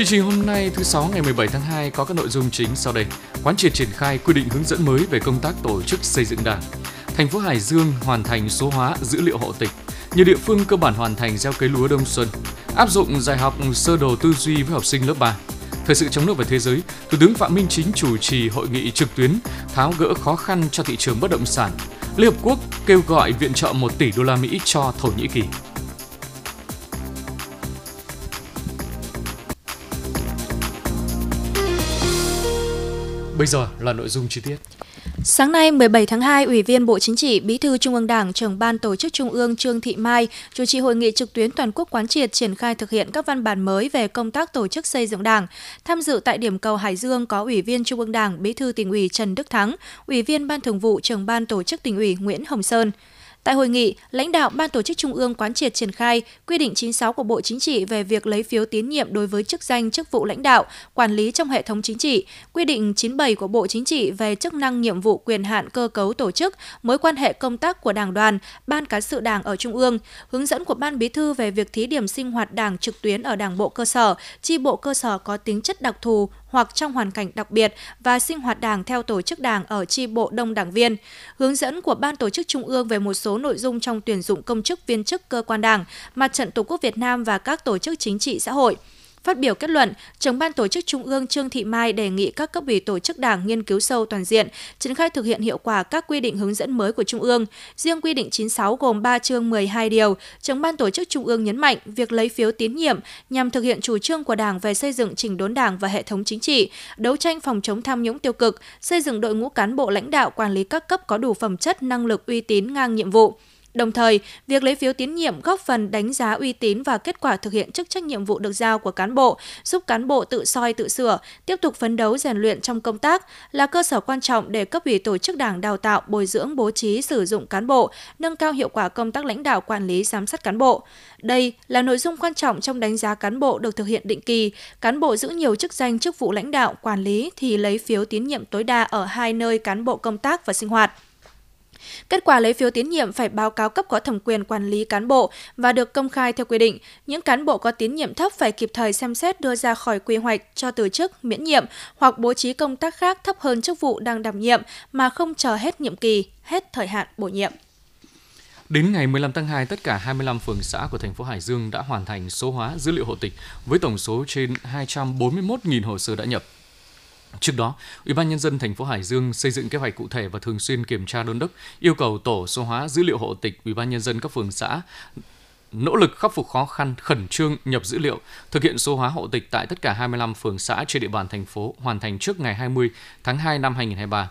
Chương trình hôm nay thứ sáu ngày 17 tháng 2 có các nội dung chính sau đây. Quán triệt triển khai quy định hướng dẫn mới về công tác tổ chức xây dựng Đảng. Thành phố Hải Dương hoàn thành số hóa dữ liệu hộ tịch. Nhiều địa phương cơ bản hoàn thành gieo cấy lúa đông xuân. Áp dụng dạy học sơ đồ tư duy với học sinh lớp 3. Thời sự trong nước và thế giới, Thủ tướng Phạm Minh Chính chủ trì hội nghị trực tuyến tháo gỡ khó khăn cho thị trường bất động sản. Liên Hợp Quốc kêu gọi viện trợ 1 tỷ đô la Mỹ cho Thổ Nhĩ Kỳ. Bây giờ là nội dung chi tiết. Sáng nay 17 tháng 2, Ủy viên Bộ Chính trị, Bí thư Trung ương Đảng, trưởng ban tổ chức Trung ương Trương Thị Mai chủ trì hội nghị trực tuyến toàn quốc quán triệt triển khai thực hiện các văn bản mới về công tác tổ chức xây dựng Đảng. Tham dự tại điểm cầu Hải Dương có Ủy viên Trung ương Đảng, Bí thư tỉnh ủy Trần Đức Thắng, Ủy viên Ban Thường vụ, trưởng ban tổ chức tỉnh ủy Nguyễn Hồng Sơn. Tại hội nghị, lãnh đạo Ban tổ chức Trung ương quán triệt triển khai quy định 96 của Bộ Chính trị về việc lấy phiếu tín nhiệm đối với chức danh chức vụ lãnh đạo, quản lý trong hệ thống chính trị, quy định 97 của Bộ Chính trị về chức năng nhiệm vụ quyền hạn cơ cấu tổ chức, mối quan hệ công tác của Đảng đoàn, Ban cán sự Đảng ở Trung ương, hướng dẫn của Ban Bí thư về việc thí điểm sinh hoạt Đảng trực tuyến ở Đảng bộ cơ sở, chi bộ cơ sở có tính chất đặc thù hoặc trong hoàn cảnh đặc biệt và sinh hoạt đảng theo tổ chức đảng ở chi bộ đông đảng viên, hướng dẫn của Ban tổ chức Trung ương về một số nội dung trong tuyển dụng công chức viên chức cơ quan đảng, mặt trận Tổ quốc Việt Nam và các tổ chức chính trị xã hội. Phát biểu kết luận, trưởng ban tổ chức Trung ương Trương Thị Mai đề nghị các cấp ủy tổ chức đảng nghiên cứu sâu toàn diện, triển khai thực hiện hiệu quả các quy định hướng dẫn mới của Trung ương. Riêng quy định 96 gồm 3 chương 12 điều, trưởng ban tổ chức Trung ương nhấn mạnh việc lấy phiếu tín nhiệm nhằm thực hiện chủ trương của Đảng về xây dựng chỉnh đốn Đảng và hệ thống chính trị, đấu tranh phòng chống tham nhũng tiêu cực, xây dựng đội ngũ cán bộ lãnh đạo quản lý các cấp có đủ phẩm chất, năng lực, uy tín ngang nhiệm vụ. Đồng thời, việc lấy phiếu tín nhiệm góp phần đánh giá uy tín và kết quả thực hiện chức trách nhiệm vụ được giao của cán bộ, giúp cán bộ tự soi tự sửa, tiếp tục phấn đấu rèn luyện trong công tác là cơ sở quan trọng để cấp ủy tổ chức đảng đào tạo, bồi dưỡng, bố trí sử dụng cán bộ, nâng cao hiệu quả công tác lãnh đạo quản lý giám sát cán bộ. Đây là nội dung quan trọng trong đánh giá cán bộ được thực hiện định kỳ. Cán bộ giữ nhiều chức danh chức vụ lãnh đạo, quản lý thì lấy phiếu tín nhiệm tối đa ở hai nơi cán bộ công tác và sinh hoạt. Kết quả lấy phiếu tín nhiệm phải báo cáo cấp có thẩm quyền quản lý cán bộ và được công khai theo quy định. Những cán bộ có tín nhiệm thấp phải kịp thời xem xét đưa ra khỏi quy hoạch cho từ chức, miễn nhiệm hoặc bố trí công tác khác thấp hơn chức vụ đang đảm nhiệm mà không chờ hết nhiệm kỳ, hết thời hạn bổ nhiệm. Đến ngày 15 tháng 2, tất cả 25 phường xã của thành phố Hải Dương đã hoàn thành số hóa dữ liệu hộ tịch với tổng số trên 241.000 hồ sơ đã nhập. Trước đó, Ủy ban nhân dân thành phố Hải Dương xây dựng kế hoạch cụ thể và thường xuyên kiểm tra đôn đốc, yêu cầu tổ số hóa dữ liệu hộ tịch Ủy ban nhân dân các phường xã nỗ lực khắc phục khó khăn, khẩn trương nhập dữ liệu, thực hiện số hóa hộ tịch tại tất cả 25 phường xã trên địa bàn thành phố hoàn thành trước ngày 20 tháng 2 năm 2023.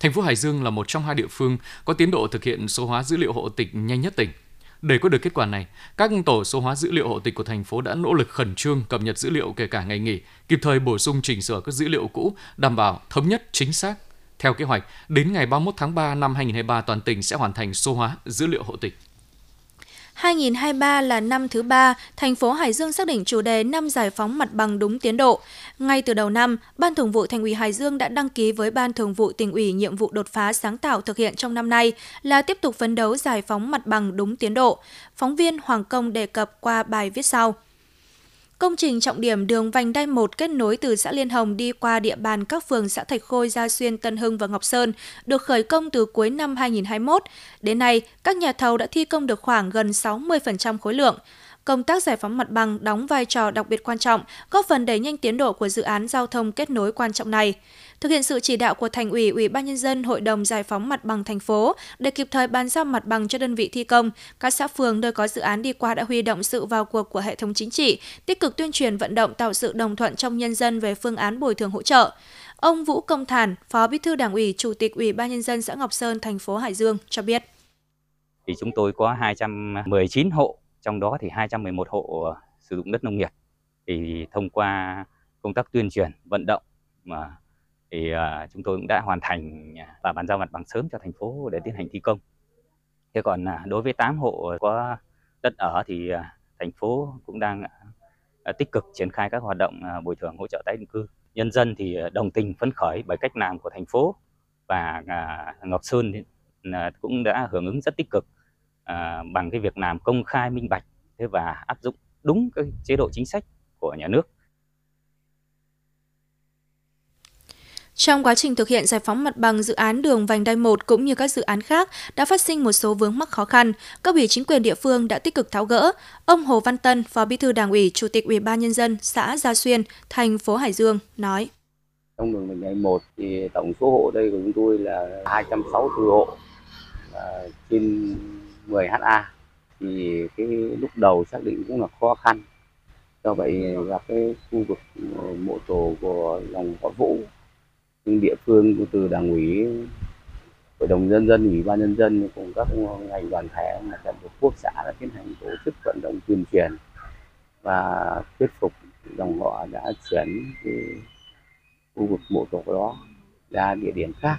Thành phố Hải Dương là một trong hai địa phương có tiến độ thực hiện số hóa dữ liệu hộ tịch nhanh nhất tỉnh. Để có được kết quả này, các tổ số hóa dữ liệu hộ tịch của thành phố đã nỗ lực khẩn trương cập nhật dữ liệu kể cả ngày nghỉ, kịp thời bổ sung chỉnh sửa các dữ liệu cũ, đảm bảo thống nhất chính xác. Theo kế hoạch, đến ngày 31 tháng 3 năm 2023 toàn tỉnh sẽ hoàn thành số hóa dữ liệu hộ tịch. 2023 là năm thứ ba, thành phố Hải Dương xác định chủ đề năm giải phóng mặt bằng đúng tiến độ. Ngay từ đầu năm, Ban Thường vụ Thành ủy Hải Dương đã đăng ký với Ban Thường vụ Tỉnh ủy nhiệm vụ đột phá sáng tạo thực hiện trong năm nay là tiếp tục phấn đấu giải phóng mặt bằng đúng tiến độ. Phóng viên Hoàng Công đề cập qua bài viết sau. Công trình trọng điểm đường vành đai 1 kết nối từ xã Liên Hồng đi qua địa bàn các phường xã Thạch Khôi, Gia Xuyên, Tân Hưng và Ngọc Sơn được khởi công từ cuối năm 2021. Đến nay, các nhà thầu đã thi công được khoảng gần 60% khối lượng công tác giải phóng mặt bằng đóng vai trò đặc biệt quan trọng, góp phần đẩy nhanh tiến độ của dự án giao thông kết nối quan trọng này. Thực hiện sự chỉ đạo của Thành ủy, Ủy ban nhân dân, Hội đồng giải phóng mặt bằng thành phố để kịp thời bàn giao mặt bằng cho đơn vị thi công, các xã phường nơi có dự án đi qua đã huy động sự vào cuộc của hệ thống chính trị, tích cực tuyên truyền vận động tạo sự đồng thuận trong nhân dân về phương án bồi thường hỗ trợ. Ông Vũ Công Thản, Phó Bí thư Đảng ủy, Chủ tịch Ủy ban nhân dân xã Ngọc Sơn, thành phố Hải Dương cho biết. Thì chúng tôi có 219 hộ trong đó thì 211 hộ ờ, sử dụng đất nông nghiệp thì thông qua công tác tuyên truyền, vận động mà, thì ờ, chúng tôi cũng đã hoàn thành và bàn giao mặt bằng sớm cho thành phố để tiến hành thi công. Thế còn à, đối với 8 hộ có đất ở thì ờ, thành phố cũng đang tích cực triển khai các hoạt động bồi thường hỗ trợ tái định cư. Nhân dân thì đồng tình phấn khởi bởi cách làm của thành phố và à, Ngọc Sơn à, cũng đã hưởng ứng rất tích cực à, bằng cái việc làm công khai minh bạch thế và áp dụng đúng cái chế độ chính sách của nhà nước. Trong quá trình thực hiện giải phóng mặt bằng dự án đường vành đai 1 cũng như các dự án khác đã phát sinh một số vướng mắc khó khăn, các ủy chính quyền địa phương đã tích cực tháo gỡ. Ông Hồ Văn Tân, Phó Bí thư Đảng ủy, Chủ tịch Ủy ban nhân dân xã Gia Xuyên, thành phố Hải Dương nói: Trong đường vành đai 1 thì tổng số hộ đây của chúng tôi là 264 hộ. À, trên 10 ha thì cái lúc đầu xác định cũng là khó khăn. Do vậy gặp cái khu vực ờ, mộ tổ của dòng họ vũ nhưng địa phương từ đảng ủy, hội đồng nhân dân, ủy ban nhân dân cùng các ngành đoàn thể mặt trận tổ quốc xã đã tiến hành tổ chức vận động tuyên truyền và thuyết phục dòng họ đã chuyển cái khu vực mộ tổ đó ra địa điểm khác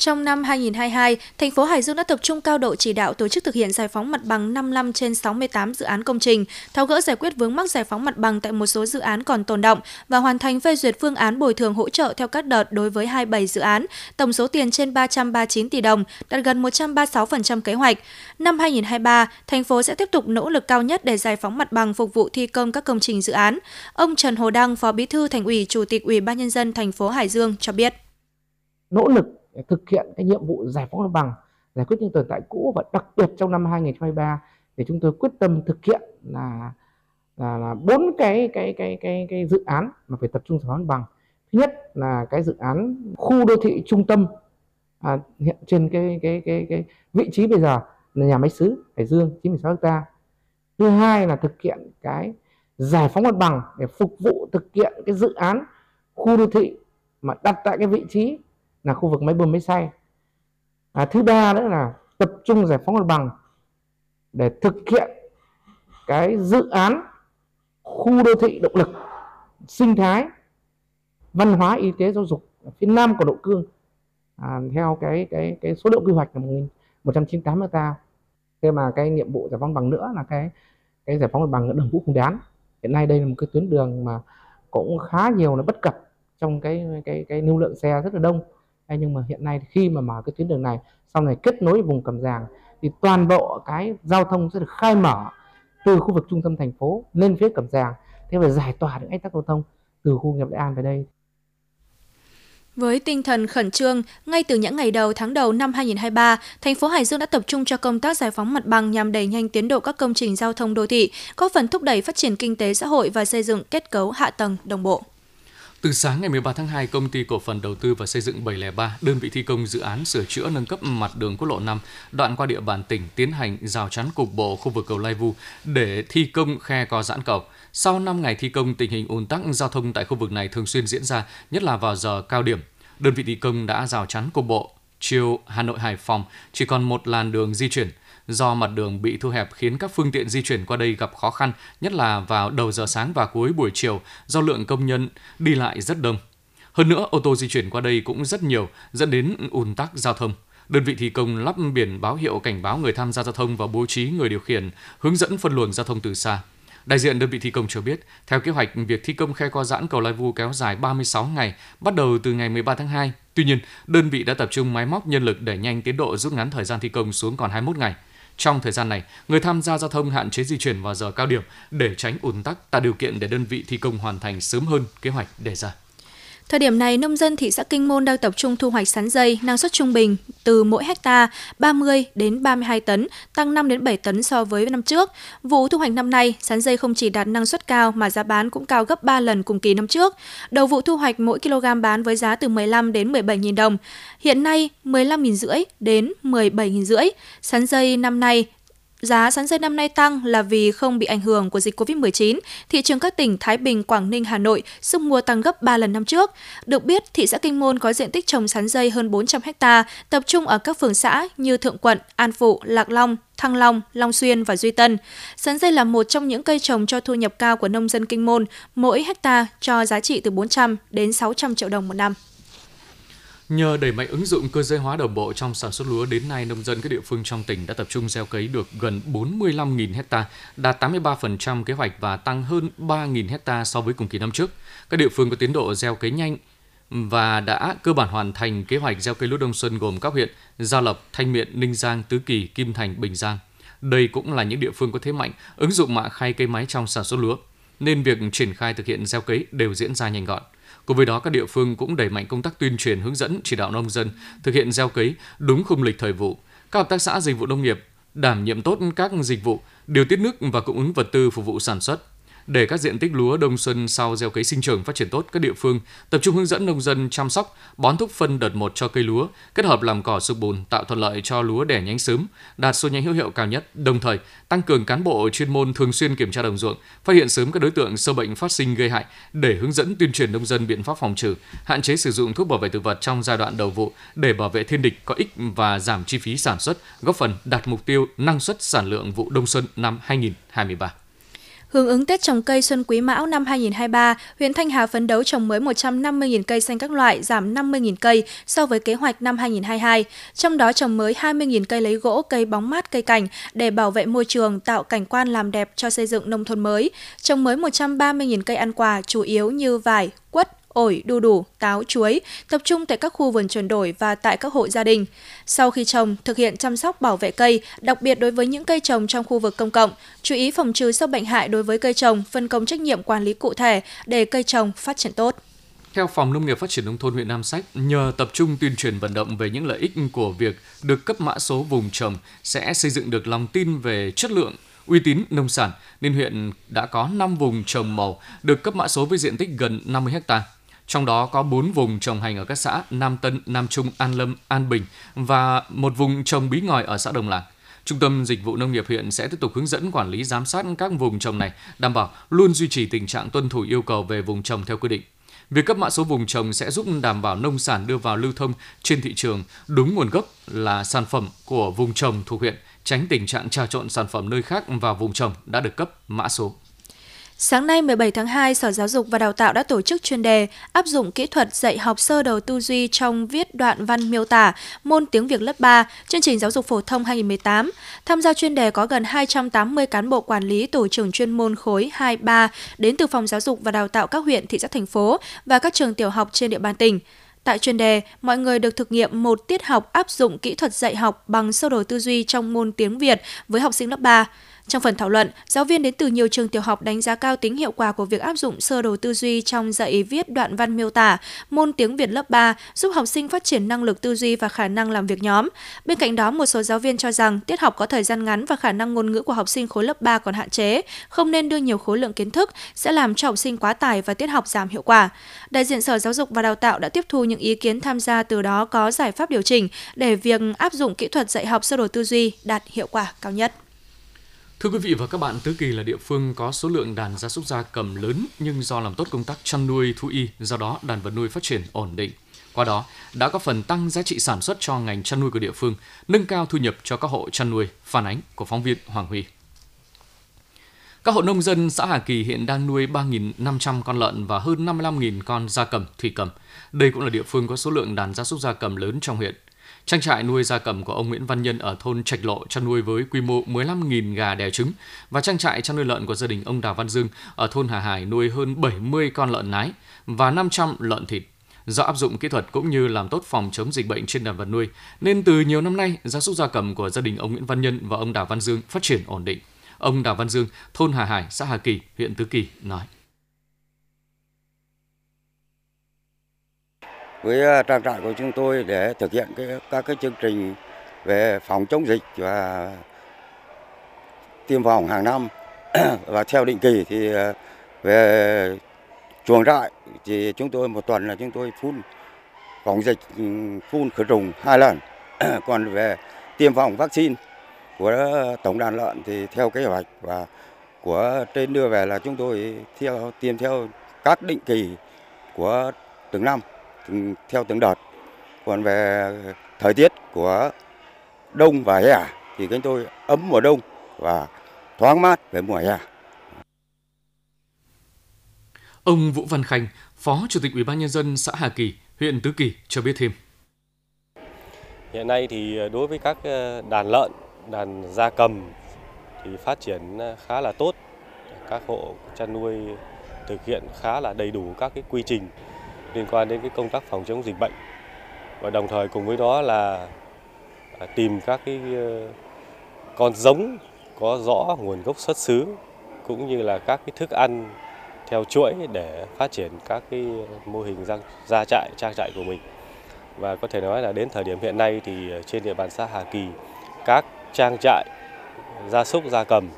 trong năm 2022, thành phố Hải Dương đã tập trung cao độ chỉ đạo tổ chức thực hiện giải phóng mặt bằng 55 trên 68 dự án công trình, tháo gỡ giải quyết vướng mắc giải phóng mặt bằng tại một số dự án còn tồn động và hoàn thành phê duyệt phương án bồi thường hỗ trợ theo các đợt đối với 27 dự án, tổng số tiền trên 339 tỷ đồng, đạt gần 136% kế hoạch. Năm 2023, thành phố sẽ tiếp tục nỗ lực cao nhất để giải phóng mặt bằng phục vụ thi công các công trình dự án. Ông Trần Hồ Đăng, Phó Bí thư Thành ủy, Chủ tịch Ủy ban nhân dân thành phố Hải Dương cho biết. Nỗ lực để thực hiện cái nhiệm vụ giải phóng mặt bằng giải quyết những tồn tại cũ và đặc biệt trong năm 2023 thì chúng tôi quyết tâm thực hiện là là là bốn cái cái cái cái cái dự án mà phải tập trung giải phóng mặt bằng. Thứ nhất là cái dự án khu đô thị trung tâm à, hiện trên cái cái cái cái vị trí bây giờ là nhà máy xứ Hải Dương 96 ha. Thứ hai là thực hiện cái giải phóng mặt bằng để phục vụ thực hiện cái dự án khu đô thị mà đặt tại cái vị trí là khu vực máy bơm máy xay. À, thứ ba nữa là tập trung giải phóng mặt bằng để thực hiện cái dự án khu đô thị động lực sinh thái văn hóa y tế giáo dục phía nam của độ cương. À, theo cái cái cái số lượng quy hoạch là 198 ha thế mà cái nhiệm vụ giải phóng bằng nữa là cái cái giải phóng mặt bằng ở đường Vũ Khung Đán. Hiện nay đây là một cái tuyến đường mà cũng khá nhiều là bất cập trong cái cái cái lưu lượng xe rất là đông. Thế nhưng mà hiện nay khi mà mở cái tuyến đường này sau này kết nối vùng Cẩm Giàng thì toàn bộ cái giao thông sẽ được khai mở từ khu vực trung tâm thành phố lên phía Cẩm Giàng thế và giải tỏa được ách tắc giao thông từ khu nghiệp Đại An về đây. Với tinh thần khẩn trương, ngay từ những ngày đầu tháng đầu năm 2023, thành phố Hải Dương đã tập trung cho công tác giải phóng mặt bằng nhằm đẩy nhanh tiến độ các công trình giao thông đô thị, góp phần thúc đẩy phát triển kinh tế xã hội và xây dựng kết cấu hạ tầng đồng bộ. Từ sáng ngày 13 tháng 2, công ty cổ phần đầu tư và xây dựng 703, đơn vị thi công dự án sửa chữa nâng cấp mặt đường quốc lộ 5 đoạn qua địa bàn tỉnh tiến hành rào chắn cục bộ khu vực cầu Lai Vu để thi công khe co giãn cầu. Sau 5 ngày thi công, tình hình ùn tắc giao thông tại khu vực này thường xuyên diễn ra, nhất là vào giờ cao điểm. Đơn vị thi công đã rào chắn cục bộ chiều Hà Nội Hải Phòng chỉ còn một làn đường di chuyển do mặt đường bị thu hẹp khiến các phương tiện di chuyển qua đây gặp khó khăn, nhất là vào đầu giờ sáng và cuối buổi chiều do lượng công nhân đi lại rất đông. Hơn nữa, ô tô di chuyển qua đây cũng rất nhiều, dẫn đến ùn tắc giao thông. Đơn vị thi công lắp biển báo hiệu cảnh báo người tham gia giao thông và bố trí người điều khiển, hướng dẫn phân luồng giao thông từ xa. Đại diện đơn vị thi công cho biết, theo kế hoạch, việc thi công khe co giãn cầu Lai Vu kéo dài 36 ngày, bắt đầu từ ngày 13 tháng 2. Tuy nhiên, đơn vị đã tập trung máy móc nhân lực để nhanh tiến độ rút ngắn thời gian thi công xuống còn 21 ngày. Trong thời gian này, người tham gia giao thông hạn chế di chuyển vào giờ cao điểm để tránh ùn tắc, tạo điều kiện để đơn vị thi công hoàn thành sớm hơn kế hoạch đề ra. Thời điểm này, nông dân thị xã Kinh Môn đang tập trung thu hoạch sắn dây, năng suất trung bình từ mỗi hecta 30 đến 32 tấn, tăng 5 đến 7 tấn so với năm trước. Vụ thu hoạch năm nay, sắn dây không chỉ đạt năng suất cao mà giá bán cũng cao gấp 3 lần cùng kỳ năm trước. Đầu vụ thu hoạch mỗi kg bán với giá từ 15 đến 17.000 đồng. Hiện nay 15.000 rưỡi đến 17.000 rưỡi. Sắn dây năm nay Giá sắn dây năm nay tăng là vì không bị ảnh hưởng của dịch COVID-19. Thị trường các tỉnh Thái Bình, Quảng Ninh, Hà Nội sức mua tăng gấp 3 lần năm trước. Được biết, thị xã Kinh Môn có diện tích trồng sắn dây hơn 400 ha, tập trung ở các phường xã như Thượng Quận, An Phụ, Lạc Long, Thăng Long, Long Xuyên và Duy Tân. Sắn dây là một trong những cây trồng cho thu nhập cao của nông dân Kinh Môn, mỗi hecta cho giá trị từ 400 đến 600 triệu đồng một năm. Nhờ đẩy mạnh ứng dụng cơ giới hóa đồng bộ trong sản xuất lúa đến nay, nông dân các địa phương trong tỉnh đã tập trung gieo cấy được gần 45.000 hecta, đạt 83% kế hoạch và tăng hơn 3.000 hecta so với cùng kỳ năm trước. Các địa phương có tiến độ gieo cấy nhanh và đã cơ bản hoàn thành kế hoạch gieo cấy lúa đông xuân gồm các huyện Gia Lộc, Thanh Miện, Ninh Giang, Tứ Kỳ, Kim Thành, Bình Giang. Đây cũng là những địa phương có thế mạnh ứng dụng mạ khay cây máy trong sản xuất lúa, nên việc triển khai thực hiện gieo cấy đều diễn ra nhanh gọn. Cùng với đó, các địa phương cũng đẩy mạnh công tác tuyên truyền hướng dẫn chỉ đạo nông dân thực hiện gieo cấy đúng khung lịch thời vụ. Các hợp tác xã dịch vụ nông nghiệp đảm nhiệm tốt các dịch vụ, điều tiết nước và cung ứng vật tư phục vụ sản xuất, để các diện tích lúa đông xuân sau gieo cấy sinh trưởng phát triển tốt, các địa phương tập trung hướng dẫn nông dân chăm sóc, bón thúc phân đợt một cho cây lúa, kết hợp làm cỏ sụp bùn tạo thuận lợi cho lúa đẻ nhánh sớm, đạt số nhánh hữu hiệu cao nhất, đồng thời tăng cường cán bộ chuyên môn thường xuyên kiểm tra đồng ruộng, phát hiện sớm các đối tượng sâu bệnh phát sinh gây hại để hướng dẫn tuyên truyền nông dân biện pháp phòng trừ, hạn chế sử dụng thuốc bảo vệ thực vật trong giai đoạn đầu vụ để bảo vệ thiên địch có ích và giảm chi phí sản xuất, góp phần đạt mục tiêu năng suất sản lượng vụ đông xuân năm 2023. Hướng ứng Tết trồng cây Xuân Quý Mão năm 2023, huyện Thanh Hà phấn đấu trồng mới 150.000 cây xanh các loại, giảm 50.000 cây so với kế hoạch năm 2022. Trong đó trồng mới 20.000 cây lấy gỗ, cây bóng mát, cây cảnh để bảo vệ môi trường, tạo cảnh quan làm đẹp cho xây dựng nông thôn mới. Trồng mới 130.000 cây ăn quả, chủ yếu như vải, quất, ổi, đu đủ, táo, chuối, tập trung tại các khu vườn chuyển đổi và tại các hộ gia đình. Sau khi trồng, thực hiện chăm sóc bảo vệ cây, đặc biệt đối với những cây trồng trong khu vực công cộng, chú ý phòng trừ sâu bệnh hại đối với cây trồng, phân công trách nhiệm quản lý cụ thể để cây trồng phát triển tốt. Theo Phòng Nông nghiệp Phát triển Nông thôn huyện Nam Sách, nhờ tập trung tuyên truyền vận động về những lợi ích của việc được cấp mã số vùng trồng sẽ xây dựng được lòng tin về chất lượng, uy tín nông sản, nên huyện đã có 5 vùng trồng màu được cấp mã số với diện tích gần 50 hectare. Trong đó có 4 vùng trồng hành ở các xã Nam Tân, Nam Trung, An Lâm, An Bình và một vùng trồng bí ngòi ở xã Đồng Lạc. Trung tâm Dịch vụ Nông nghiệp huyện sẽ tiếp tục hướng dẫn quản lý giám sát các vùng trồng này, đảm bảo luôn duy trì tình trạng tuân thủ yêu cầu về vùng trồng theo quy định. Việc cấp mã số vùng trồng sẽ giúp đảm bảo nông sản đưa vào lưu thông trên thị trường đúng nguồn gốc là sản phẩm của vùng trồng thuộc huyện, tránh tình trạng trà trộn sản phẩm nơi khác vào vùng trồng đã được cấp mã số. Sáng nay 17 tháng 2, Sở Giáo dục và Đào tạo đã tổ chức chuyên đề áp dụng kỹ thuật dạy học sơ đầu tư duy trong viết đoạn văn miêu tả môn tiếng Việt lớp 3, chương trình giáo dục phổ thông 2018. Tham gia chuyên đề có gần 280 cán bộ quản lý tổ trưởng chuyên môn khối 2-3 đến từ Phòng Giáo dục và Đào tạo các huyện, thị xã, thành phố và các trường tiểu học trên địa bàn tỉnh. Tại chuyên đề, mọi người được thực nghiệm một tiết học áp dụng kỹ thuật dạy học bằng sơ đồ tư duy trong môn tiếng Việt với học sinh lớp 3. Trong phần thảo luận, giáo viên đến từ nhiều trường tiểu học đánh giá cao tính hiệu quả của việc áp dụng sơ đồ tư duy trong dạy viết đoạn văn miêu tả môn tiếng Việt lớp 3, giúp học sinh phát triển năng lực tư duy và khả năng làm việc nhóm. Bên cạnh đó, một số giáo viên cho rằng tiết học có thời gian ngắn và khả năng ngôn ngữ của học sinh khối lớp 3 còn hạn chế, không nên đưa nhiều khối lượng kiến thức sẽ làm cho học sinh quá tải và tiết học giảm hiệu quả. Đại diện Sở Giáo dục và Đào tạo đã tiếp thu những ý kiến tham gia từ đó có giải pháp điều chỉnh để việc áp dụng kỹ thuật dạy học sơ đồ tư duy đạt hiệu quả cao nhất. Thưa quý vị và các bạn, Tứ Kỳ là địa phương có số lượng đàn gia súc gia cầm lớn nhưng do làm tốt công tác chăn nuôi thú y, do đó đàn vật nuôi phát triển ổn định. Qua đó, đã có phần tăng giá trị sản xuất cho ngành chăn nuôi của địa phương, nâng cao thu nhập cho các hộ chăn nuôi, phản ánh của phóng viên Hoàng Huy. Các hộ nông dân xã Hà Kỳ hiện đang nuôi 3.500 con lợn và hơn 55.000 con gia cầm, thủy cầm. Đây cũng là địa phương có số lượng đàn gia súc gia cầm lớn trong huyện. Trang trại nuôi gia cầm của ông Nguyễn Văn Nhân ở thôn Trạch Lộ chăn nuôi với quy mô 15.000 gà đẻ trứng và trang trại chăn nuôi lợn của gia đình ông Đào Văn Dương ở thôn Hà Hải nuôi hơn 70 con lợn nái và 500 lợn thịt. Do áp dụng kỹ thuật cũng như làm tốt phòng chống dịch bệnh trên đàn vật nuôi, nên từ nhiều năm nay, gia súc gia cầm của gia đình ông Nguyễn Văn Nhân và ông Đào Văn Dương phát triển ổn định. Ông Đào Văn Dương, thôn Hà Hải, xã Hà Kỳ, huyện Tứ Kỳ nói. Với à, trang trại của chúng tôi để thực hiện cái, các cái chương trình về phòng chống dịch và tiêm phòng hàng năm. Và theo định kỳ thì à, về chuồng trại thì chúng tôi một tuần là chúng tôi phun phòng dịch ừ, phun khử trùng hai lần. Còn về tiêm phòng vaccine của tổng đàn lợn thì theo kế hoạch và của trên đưa về là chúng tôi theo tiêm theo các định kỳ của từng năm theo từng đợt. Còn về thời tiết của đông và hè thì chúng tôi ấm mùa đông và thoáng mát về mùa hè. Ông Vũ Văn Khanh, Phó Chủ tịch Ủy ban nhân dân xã Hà Kỳ, huyện Tứ Kỳ cho biết thêm. Hiện nay thì đối với các ờ, đàn lợn, đàn gia cầm thì phát triển ờ, khá là tốt. Các hộ chăn nuôi thực hiện khá là đầy đủ các cái quy trình liên quan đến cái công tác phòng chống dịch bệnh và đồng thời cùng với đó là à, tìm các cái ờ, con giống có rõ nguồn gốc xuất xứ cũng như là các cái thức ăn theo chuỗi để phát triển các cái ờ, mô hình gia trại, trang trại của mình. Và có thể nói là đến thời điểm hiện nay thì ờ, trên địa bàn xã Hà Kỳ, các trang trại gia súc gia cầm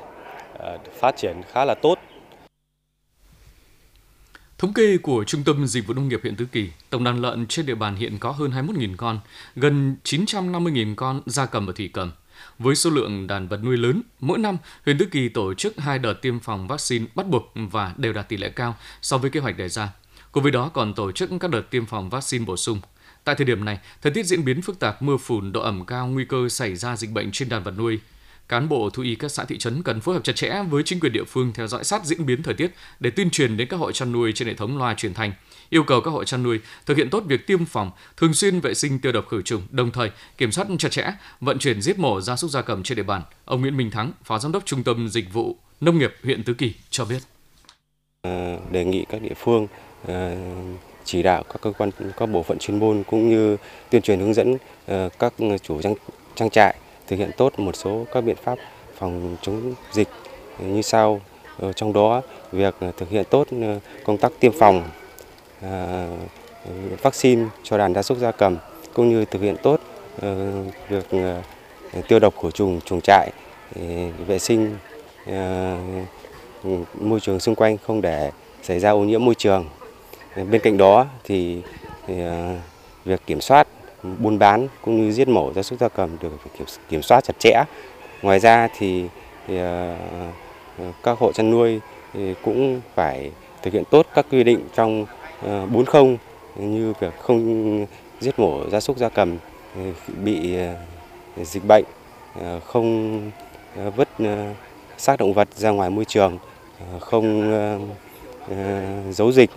phát triển khá là tốt. Thống kê của Trung tâm Dịch vụ Nông nghiệp huyện Tứ Kỳ, tổng đàn lợn trên địa bàn hiện có hơn 21.000 con, gần 950.000 con gia cầm và thủy cầm. Với số lượng đàn vật nuôi lớn, mỗi năm huyện Tứ Kỳ tổ chức hai đợt tiêm phòng vaccine bắt buộc và đều đạt tỷ lệ cao so với kế hoạch đề ra. Cùng với đó còn tổ chức các đợt tiêm phòng vaccine bổ sung. Tại thời điểm này, thời tiết diễn biến phức tạp, mưa phùn, độ ẩm cao, nguy cơ xảy ra dịch bệnh trên đàn vật nuôi Cán bộ thú y các xã thị trấn cần phối hợp chặt chẽ với chính quyền địa phương theo dõi sát diễn biến thời tiết để tuyên truyền đến các hộ chăn nuôi trên hệ thống loa truyền thanh, yêu cầu các hộ chăn nuôi thực hiện tốt việc tiêm phòng, thường xuyên vệ sinh tiêu độc khử trùng, đồng thời kiểm soát chặt chẽ vận chuyển giết mổ gia súc gia cầm trên địa bàn. Ông Nguyễn Minh Thắng, Phó Giám đốc Trung tâm Dịch vụ Nông nghiệp huyện Tứ Kỳ cho biết. À, đề nghị các địa phương à, chỉ đạo các cơ quan các bộ phận chuyên môn cũng như tuyên truyền hướng dẫn à, các chủ trang, trang trại thực hiện tốt một số các biện pháp phòng chống dịch như sau. Ờ, trong đó, việc thực hiện tốt ờ, công tác tiêm phòng ờ, vaccine cho đàn gia súc gia cầm, cũng như thực hiện tốt việc tiêu độc khử trùng, chuồng trại vệ sinh môi trường xung quanh không để xảy ra ô nhiễm môi trường bên cạnh đó thì việc kiểm soát buôn bán cũng như giết mổ gia súc gia cầm được kiểm, kiểm soát chặt chẽ. Ngoài ra thì, thì ờ, ờ, các hộ chăn nuôi thì cũng phải thực hiện tốt các quy định trong ờ, 40 như việc không giết mổ gia súc gia cầm bị dịch bệnh, không vứt xác động vật ra ngoài môi trường, không giấu dịch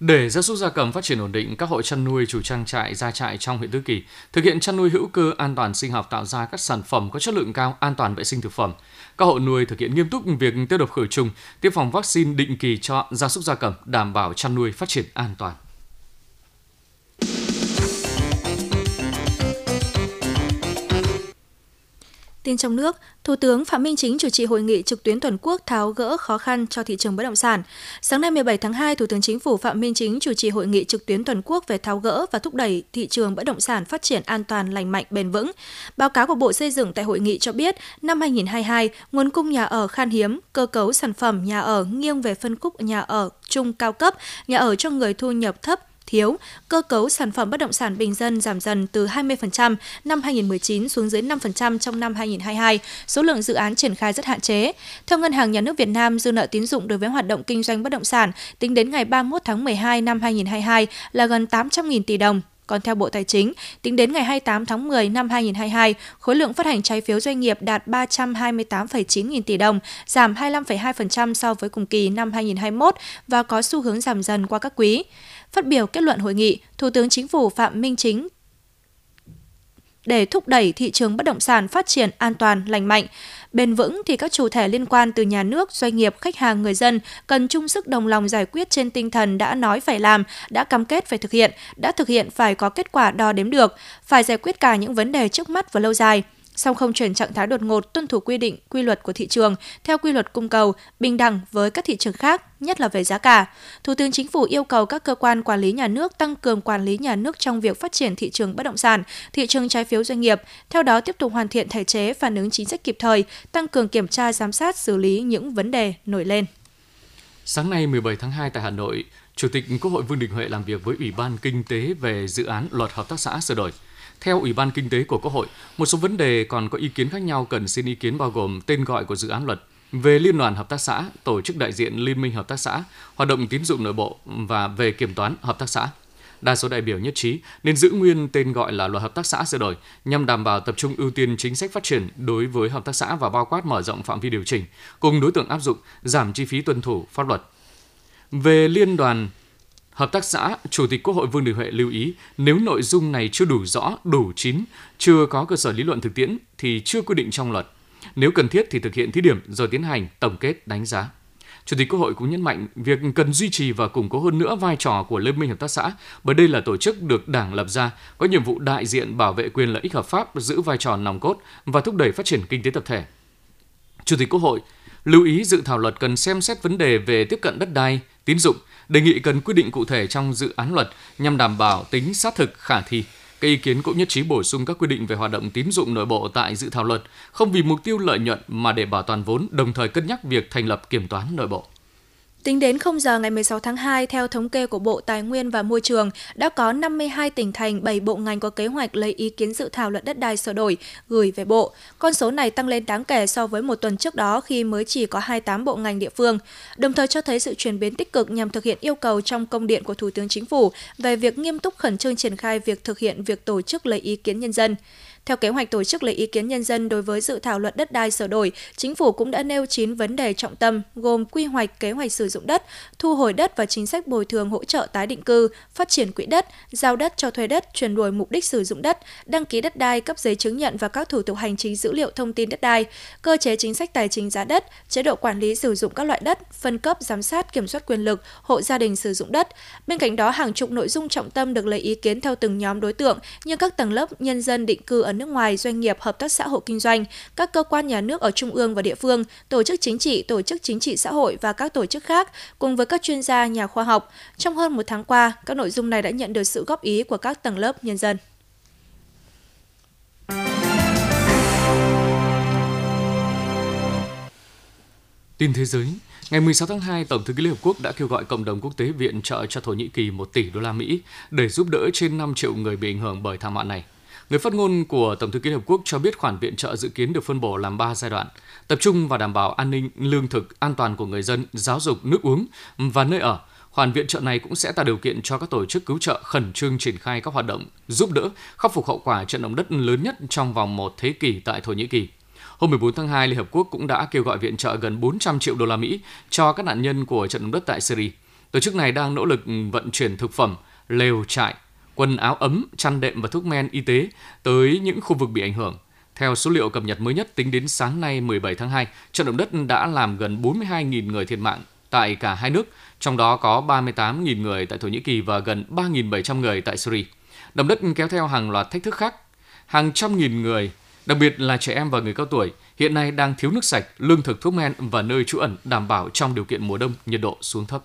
để gia súc gia cầm phát triển ổn định, các hộ chăn nuôi chủ trang trại, gia trại trong huyện Tứ Kỳ thực hiện chăn nuôi hữu cơ an toàn sinh học tạo ra các sản phẩm có chất lượng cao, an toàn vệ sinh thực phẩm. Các hộ nuôi thực hiện nghiêm túc việc tiêu độc khử trùng, tiêm phòng vaccine định kỳ cho gia súc gia cầm, đảm bảo chăn nuôi phát triển an toàn. Tin trong nước, Thủ tướng Phạm Minh Chính chủ trì hội nghị trực tuyến toàn quốc tháo gỡ khó khăn cho thị trường bất động sản. Sáng nay 17 tháng 2, Thủ tướng Chính phủ Phạm Minh Chính chủ trì hội nghị trực tuyến toàn quốc về tháo gỡ và thúc đẩy thị trường bất động sản phát triển an toàn, lành mạnh, bền vững. Báo cáo của Bộ Xây dựng tại hội nghị cho biết, năm 2022, nguồn cung nhà ở khan hiếm, cơ cấu sản phẩm nhà ở nghiêng về phân khúc nhà ở trung cao cấp, nhà ở cho người thu nhập thấp, thiếu, cơ cấu sản phẩm bất động sản bình dân giảm dần từ 20% năm 2019 xuống dưới 5% trong năm 2022, số lượng dự án triển khai rất hạn chế. Theo Ngân hàng Nhà nước Việt Nam, dư nợ tín dụng đối với hoạt động kinh doanh bất động sản tính đến ngày 31 tháng 12 năm 2022 là gần 800.000 tỷ đồng, còn theo Bộ Tài chính, tính đến ngày 28 tháng 10 năm 2022, khối lượng phát hành trái phiếu doanh nghiệp đạt 328,9 nghìn tỷ đồng, giảm 25,2% so với cùng kỳ năm 2021 và có xu hướng giảm dần qua các quý. Phát biểu kết luận hội nghị, Thủ tướng Chính phủ Phạm Minh Chính để thúc đẩy thị trường bất động sản phát triển an toàn, lành mạnh, bền vững thì các chủ thể liên quan từ nhà nước, doanh nghiệp, khách hàng, người dân cần chung sức đồng lòng giải quyết trên tinh thần đã nói phải làm, đã cam kết phải thực hiện, đã thực hiện phải có kết quả đo đếm được, phải giải quyết cả những vấn đề trước mắt và lâu dài song không chuyển trạng thái đột ngột tuân thủ quy định, quy luật của thị trường theo quy luật cung cầu, bình đẳng với các thị trường khác, nhất là về giá cả. Thủ tướng Chính phủ yêu cầu các cơ quan quản lý nhà nước tăng cường quản lý nhà nước trong việc phát triển thị trường bất động sản, thị trường trái phiếu doanh nghiệp, theo đó tiếp tục hoàn thiện thể chế phản ứng chính sách kịp thời, tăng cường kiểm tra giám sát xử lý những vấn đề nổi lên. Sáng nay 17 tháng 2 tại Hà Nội, Chủ tịch Quốc hội Vương Đình Huệ làm việc với Ủy ban Kinh tế về dự án Luật Hợp tác xã sửa đổi. Theo Ủy ban Kinh tế của Quốc hội, một số vấn đề còn có ý kiến khác nhau cần xin ý kiến bao gồm tên gọi của dự án luật, về liên đoàn hợp tác xã, tổ chức đại diện liên minh hợp tác xã, hoạt động tín dụng nội bộ và về kiểm toán hợp tác xã. Đa số đại biểu nhất trí nên giữ nguyên tên gọi là luật hợp tác xã sửa đổi nhằm đảm bảo tập trung ưu tiên chính sách phát triển đối với hợp tác xã và bao quát mở rộng phạm vi điều chỉnh, cùng đối tượng áp dụng, giảm chi phí tuân thủ pháp luật. Về liên đoàn Hợp tác xã, Chủ tịch Quốc hội Vương Đình Huệ lưu ý nếu nội dung này chưa đủ rõ, đủ chín, chưa có cơ sở lý luận thực tiễn thì chưa quy định trong luật. Nếu cần thiết thì thực hiện thí điểm rồi tiến hành tổng kết đánh giá. Chủ tịch Quốc hội cũng nhấn mạnh việc cần duy trì và củng cố hơn nữa vai trò của Liên minh Hợp tác xã, bởi đây là tổ chức được Đảng lập ra, có nhiệm vụ đại diện bảo vệ quyền lợi ích hợp pháp, giữ vai trò nòng cốt và thúc đẩy phát triển kinh tế tập thể. Chủ tịch Quốc hội lưu ý dự thảo luật cần xem xét vấn đề về tiếp cận đất đai, tín dụng, đề nghị cần quy định cụ thể trong dự án luật nhằm đảm bảo tính xác thực khả thi. Các ý kiến cũng nhất trí bổ sung các quy định về hoạt động tín dụng nội bộ tại dự thảo luật, không vì mục tiêu lợi nhuận mà để bảo toàn vốn, đồng thời cân nhắc việc thành lập kiểm toán nội bộ. Tính đến 0 giờ ngày 16 tháng 2, theo thống kê của Bộ Tài nguyên và Môi trường, đã có 52 tỉnh thành, 7 bộ ngành có kế hoạch lấy ý kiến dự thảo luật đất đai sửa đổi gửi về Bộ. Con số này tăng lên đáng kể so với một tuần trước đó khi mới chỉ có 28 bộ ngành địa phương, đồng thời cho thấy sự chuyển biến tích cực nhằm thực hiện yêu cầu trong công điện của Thủ tướng Chính phủ về việc nghiêm túc khẩn trương triển khai việc thực hiện việc tổ chức lấy ý kiến nhân dân. Theo kế hoạch tổ chức lấy ý kiến nhân dân đối với dự thảo luật đất đai sửa đổi, chính phủ cũng đã nêu 9 vấn đề trọng tâm gồm quy hoạch, kế hoạch sử dụng đất, thu hồi đất và chính sách bồi thường hỗ trợ tái định cư, phát triển quỹ đất, giao đất cho thuê đất, chuyển đổi mục đích sử dụng đất, đăng ký đất đai, cấp giấy chứng nhận và các thủ tục hành chính dữ liệu thông tin đất đai, cơ chế chính sách tài chính giá đất, chế độ quản lý sử dụng các loại đất, phân cấp, giám sát, kiểm soát quyền lực, hộ gia đình sử dụng đất. Bên cạnh đó, hàng chục nội dung trọng tâm được lấy ý kiến theo từng nhóm đối tượng như các tầng lớp nhân dân định cư ấn nước ngoài, doanh nghiệp, hợp tác xã hộ kinh doanh, các cơ quan nhà nước ở trung ương và địa phương, tổ chức chính trị, tổ chức chính trị xã hội và các tổ chức khác, cùng với các chuyên gia, nhà khoa học. Trong hơn một tháng qua, các nội dung này đã nhận được sự góp ý của các tầng lớp nhân dân. Tin thế giới, Ngày 16 tháng 2, Tổng thư ký Liên Hợp Quốc đã kêu gọi cộng đồng quốc tế viện trợ cho Thổ Nhĩ Kỳ 1 tỷ đô la Mỹ để giúp đỡ trên 5 triệu người bị ảnh hưởng bởi thảm họa này. Người phát ngôn của Tổng thư ký Liên Hợp Quốc cho biết khoản viện trợ dự kiến được phân bổ làm 3 giai đoạn, tập trung vào đảm bảo an ninh, lương thực, an toàn của người dân, giáo dục, nước uống và nơi ở. Khoản viện trợ này cũng sẽ tạo điều kiện cho các tổ chức cứu trợ khẩn trương triển khai các hoạt động giúp đỡ, khắc phục hậu quả trận động đất lớn nhất trong vòng một thế kỷ tại Thổ Nhĩ Kỳ. Hôm 14 tháng 2, Liên Hợp Quốc cũng đã kêu gọi viện trợ gần 400 triệu đô la Mỹ cho các nạn nhân của trận động đất tại Syria. Tổ chức này đang nỗ lực vận chuyển thực phẩm, lều trại, quần áo ấm, chăn đệm và thuốc men y tế tới những khu vực bị ảnh hưởng. Theo số liệu cập nhật mới nhất tính đến sáng nay 17 tháng 2, trận động đất đã làm gần 42.000 người thiệt mạng tại cả hai nước, trong đó có 38.000 người tại Thổ Nhĩ Kỳ và gần 3.700 người tại Syria. Động đất kéo theo hàng loạt thách thức khác. Hàng trăm nghìn người, đặc biệt là trẻ em và người cao tuổi, hiện nay đang thiếu nước sạch, lương thực thuốc men và nơi trú ẩn đảm bảo trong điều kiện mùa đông nhiệt độ xuống thấp.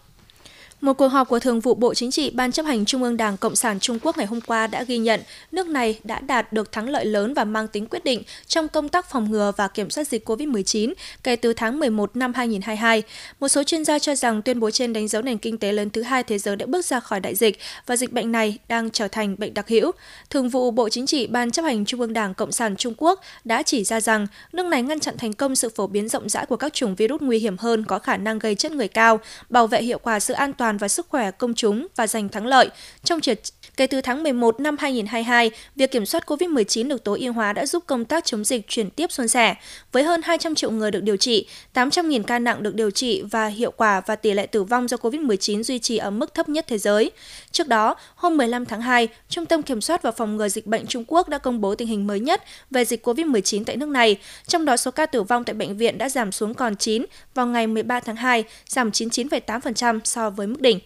Một cuộc họp của Thường vụ Bộ Chính trị Ban chấp hành Trung ương Đảng Cộng sản Trung Quốc ngày hôm qua đã ghi nhận nước này đã đạt được thắng lợi lớn và mang tính quyết định trong công tác phòng ngừa và kiểm soát dịch COVID-19 kể từ tháng 11 năm 2022. Một số chuyên gia cho rằng tuyên bố trên đánh dấu nền kinh tế lớn thứ hai thế giới đã bước ra khỏi đại dịch và dịch bệnh này đang trở thành bệnh đặc hữu. Thường vụ Bộ Chính trị Ban chấp hành Trung ương Đảng Cộng sản Trung Quốc đã chỉ ra rằng nước này ngăn chặn thành công sự phổ biến rộng rãi của các chủng virus nguy hiểm hơn có khả năng gây chết người cao, bảo vệ hiệu quả sự an toàn và sức khỏe công chúng và giành thắng lợi. Trong triệt Kể từ tháng 11 năm 2022, việc kiểm soát COVID-19 được tối ưu hóa đã giúp công tác chống dịch chuyển tiếp suôn sẻ. Với hơn 200 triệu người được điều trị, 800.000 ca nặng được điều trị và hiệu quả và tỷ lệ tử vong do COVID-19 duy trì ở mức thấp nhất thế giới. Trước đó, hôm 15 tháng 2, Trung tâm Kiểm soát và Phòng ngừa Dịch bệnh Trung Quốc đã công bố tình hình mới nhất về dịch COVID-19 tại nước này. Trong đó, số ca tử vong tại bệnh viện đã giảm xuống còn 9 vào ngày 13 tháng 2, giảm 99,8% so với mức đỉnh.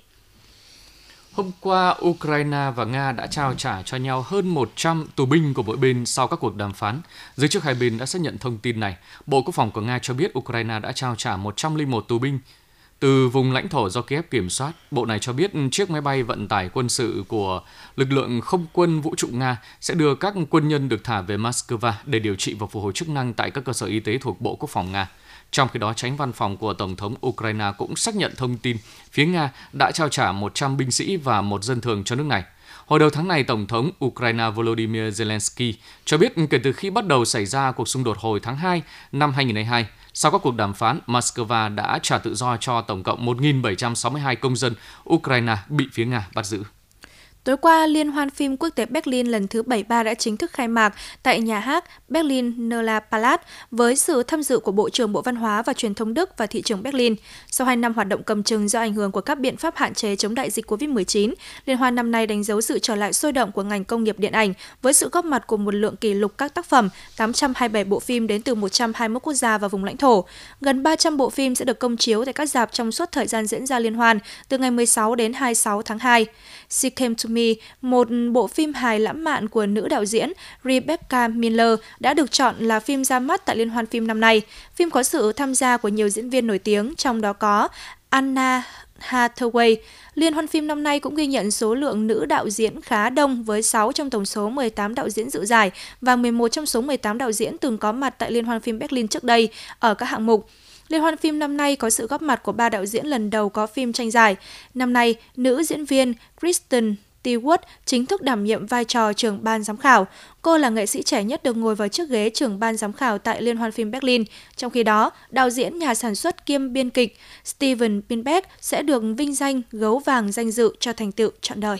Hôm qua, Ukraine và Nga đã trao trả cho nhau hơn 100 tù binh của mỗi bên sau các cuộc đàm phán. Giới chức hai bên đã xác nhận thông tin này. Bộ Quốc phòng của Nga cho biết Ukraine đã trao trả 101 tù binh từ vùng lãnh thổ do Kiev kiểm soát. Bộ này cho biết chiếc máy bay vận tải quân sự của lực lượng không quân vũ trụ Nga sẽ đưa các quân nhân được thả về Moscow để điều trị và phục hồi chức năng tại các cơ sở y tế thuộc Bộ Quốc phòng Nga. Trong khi đó, tránh văn phòng của Tổng thống Ukraine cũng xác nhận thông tin phía Nga đã trao trả 100 binh sĩ và một dân thường cho nước này. Hồi đầu tháng này, Tổng thống Ukraine Volodymyr Zelensky cho biết kể từ khi bắt đầu xảy ra cuộc xung đột hồi tháng 2 năm 2022, sau các cuộc đàm phán, Moscow đã trả tự do cho tổng cộng 1.762 công dân Ukraine bị phía Nga bắt giữ. Tối qua, Liên hoan phim quốc tế Berlin lần thứ 73 đã chính thức khai mạc tại nhà hát Berlin Nella Palace với sự tham dự của Bộ trưởng Bộ Văn hóa và Truyền thông Đức và thị trường Berlin. Sau 2 năm hoạt động cầm chừng do ảnh hưởng của các biện pháp hạn chế chống đại dịch COVID-19, Liên hoan năm nay đánh dấu sự trở lại sôi động của ngành công nghiệp điện ảnh với sự góp mặt của một lượng kỷ lục các tác phẩm, 827 bộ phim đến từ 121 quốc gia và vùng lãnh thổ. Gần 300 bộ phim sẽ được công chiếu tại các dạp trong suốt thời gian diễn ra liên hoan từ ngày 16 đến 26 tháng 2. She Came to Me, một bộ phim hài lãng mạn của nữ đạo diễn Rebecca Miller đã được chọn là phim ra mắt tại Liên hoan phim năm nay. Phim có sự tham gia của nhiều diễn viên nổi tiếng, trong đó có Anna Hathaway. Liên hoan phim năm nay cũng ghi nhận số lượng nữ đạo diễn khá đông với 6 trong tổng số 18 đạo diễn dự giải và 11 trong số 18 đạo diễn từng có mặt tại Liên hoan phim Berlin trước đây ở các hạng mục. Liên hoan phim năm nay có sự góp mặt của ba đạo diễn lần đầu có phim tranh giải. Năm nay, nữ diễn viên Kristen Stewart chính thức đảm nhiệm vai trò trưởng ban giám khảo. Cô là nghệ sĩ trẻ nhất được ngồi vào chiếc ghế trưởng ban giám khảo tại Liên hoan phim Berlin. Trong khi đó, đạo diễn, nhà sản xuất kiêm biên kịch Steven Spielberg sẽ được vinh danh gấu vàng danh dự cho thành tựu trọn đời.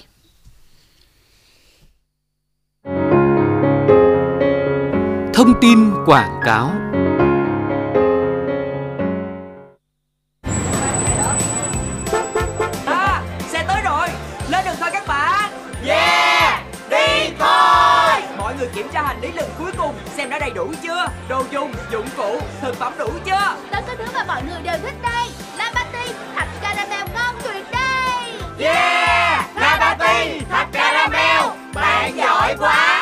Thông tin quảng cáo xem đã đầy đủ chưa? Đồ dùng dụng cụ thực phẩm đủ chưa? Đó có thứ mà mọi người đều thích đây Labati thạch caramel ngon tuyệt đây. Yeah! Labati thạch caramel bạn giỏi quá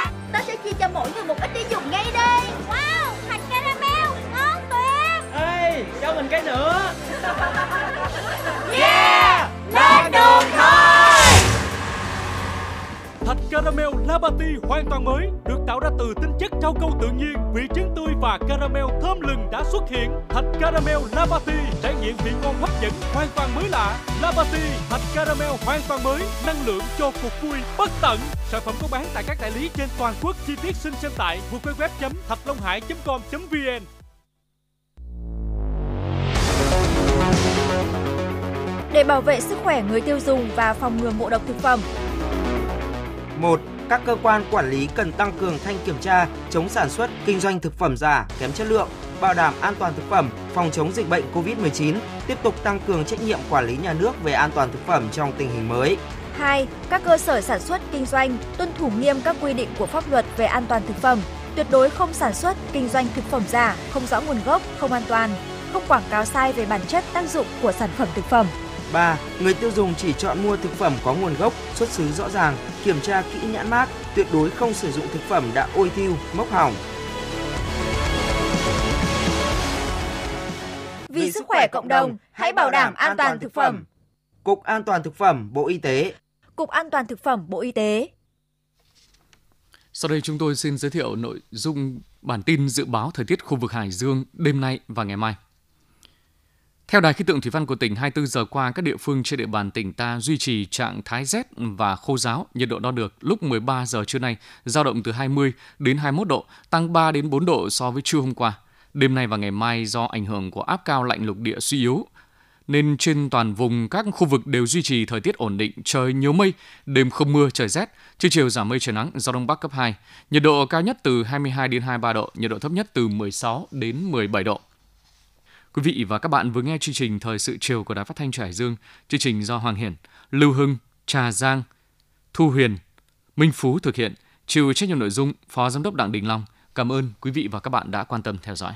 caramel Labati hoàn toàn mới được tạo ra từ tinh chất rau câu tự nhiên, vị trứng tươi và caramel thơm lừng đã xuất hiện. Thạch caramel Labati trải nghiệm vị ngon hấp dẫn hoàn toàn mới lạ. Labati thạch caramel hoàn toàn mới, năng lượng cho cuộc vui bất tận. Sản phẩm có bán tại các đại lý trên toàn quốc. Chi tiết xin xem tại www.thạchlonghai.com.vn. Để bảo vệ sức khỏe người tiêu dùng và phòng ngừa ngộ độc thực phẩm, 1. Các cơ quan quản lý cần tăng cường thanh kiểm tra, chống sản xuất, kinh doanh thực phẩm giả, kém chất lượng, bảo đảm an toàn thực phẩm, phòng chống dịch bệnh COVID-19, tiếp tục tăng cường trách nhiệm quản lý nhà nước về an toàn thực phẩm trong tình hình mới. 2. Các cơ sở sản xuất, kinh doanh tuân thủ nghiêm các quy định của pháp luật về an toàn thực phẩm, tuyệt đối không sản xuất, kinh doanh thực phẩm giả, không rõ nguồn gốc, không an toàn, không quảng cáo sai về bản chất tác dụng của sản phẩm thực phẩm. 3. Người tiêu dùng chỉ chọn mua thực phẩm có nguồn gốc, xuất xứ rõ ràng, kiểm tra kỹ nhãn mác, tuyệt đối không sử dụng thực phẩm đã ôi thiêu, mốc hỏng. Vì sức khỏe cộng đồng, hãy bảo đảm an toàn thực phẩm. Cục An toàn thực phẩm, Bộ Y tế. Cục An toàn thực phẩm, Bộ Y tế. Sau đây chúng tôi xin giới thiệu nội dung bản tin dự báo thời tiết khu vực Hải Dương đêm nay và ngày mai. Theo Đài khí tượng thủy văn của tỉnh, 24 giờ qua, các địa phương trên địa bàn tỉnh ta duy trì trạng thái rét và khô giáo. Nhiệt độ đo được lúc 13 giờ trưa nay dao động từ 20 đến 21 độ, tăng 3 đến 4 độ so với trưa hôm qua. Đêm nay và ngày mai do ảnh hưởng của áp cao lạnh lục địa suy yếu, nên trên toàn vùng các khu vực đều duy trì thời tiết ổn định, trời nhiều mây, đêm không mưa, trời rét, trưa chiều giảm mây trời nắng, gió đông bắc cấp 2. Nhiệt độ cao nhất từ 22 đến 23 độ, nhiệt độ thấp nhất từ 16 đến 17 độ. Quý vị và các bạn vừa nghe chương trình Thời sự chiều của Đài Phát thanh Hải Dương. Chương trình do Hoàng Hiển, Lưu Hưng, Trà Giang, Thu Huyền, Minh Phú thực hiện. Chịu trách nhiệm nội dung Phó Giám đốc Đặng Đình Long. Cảm ơn quý vị và các bạn đã quan tâm theo dõi.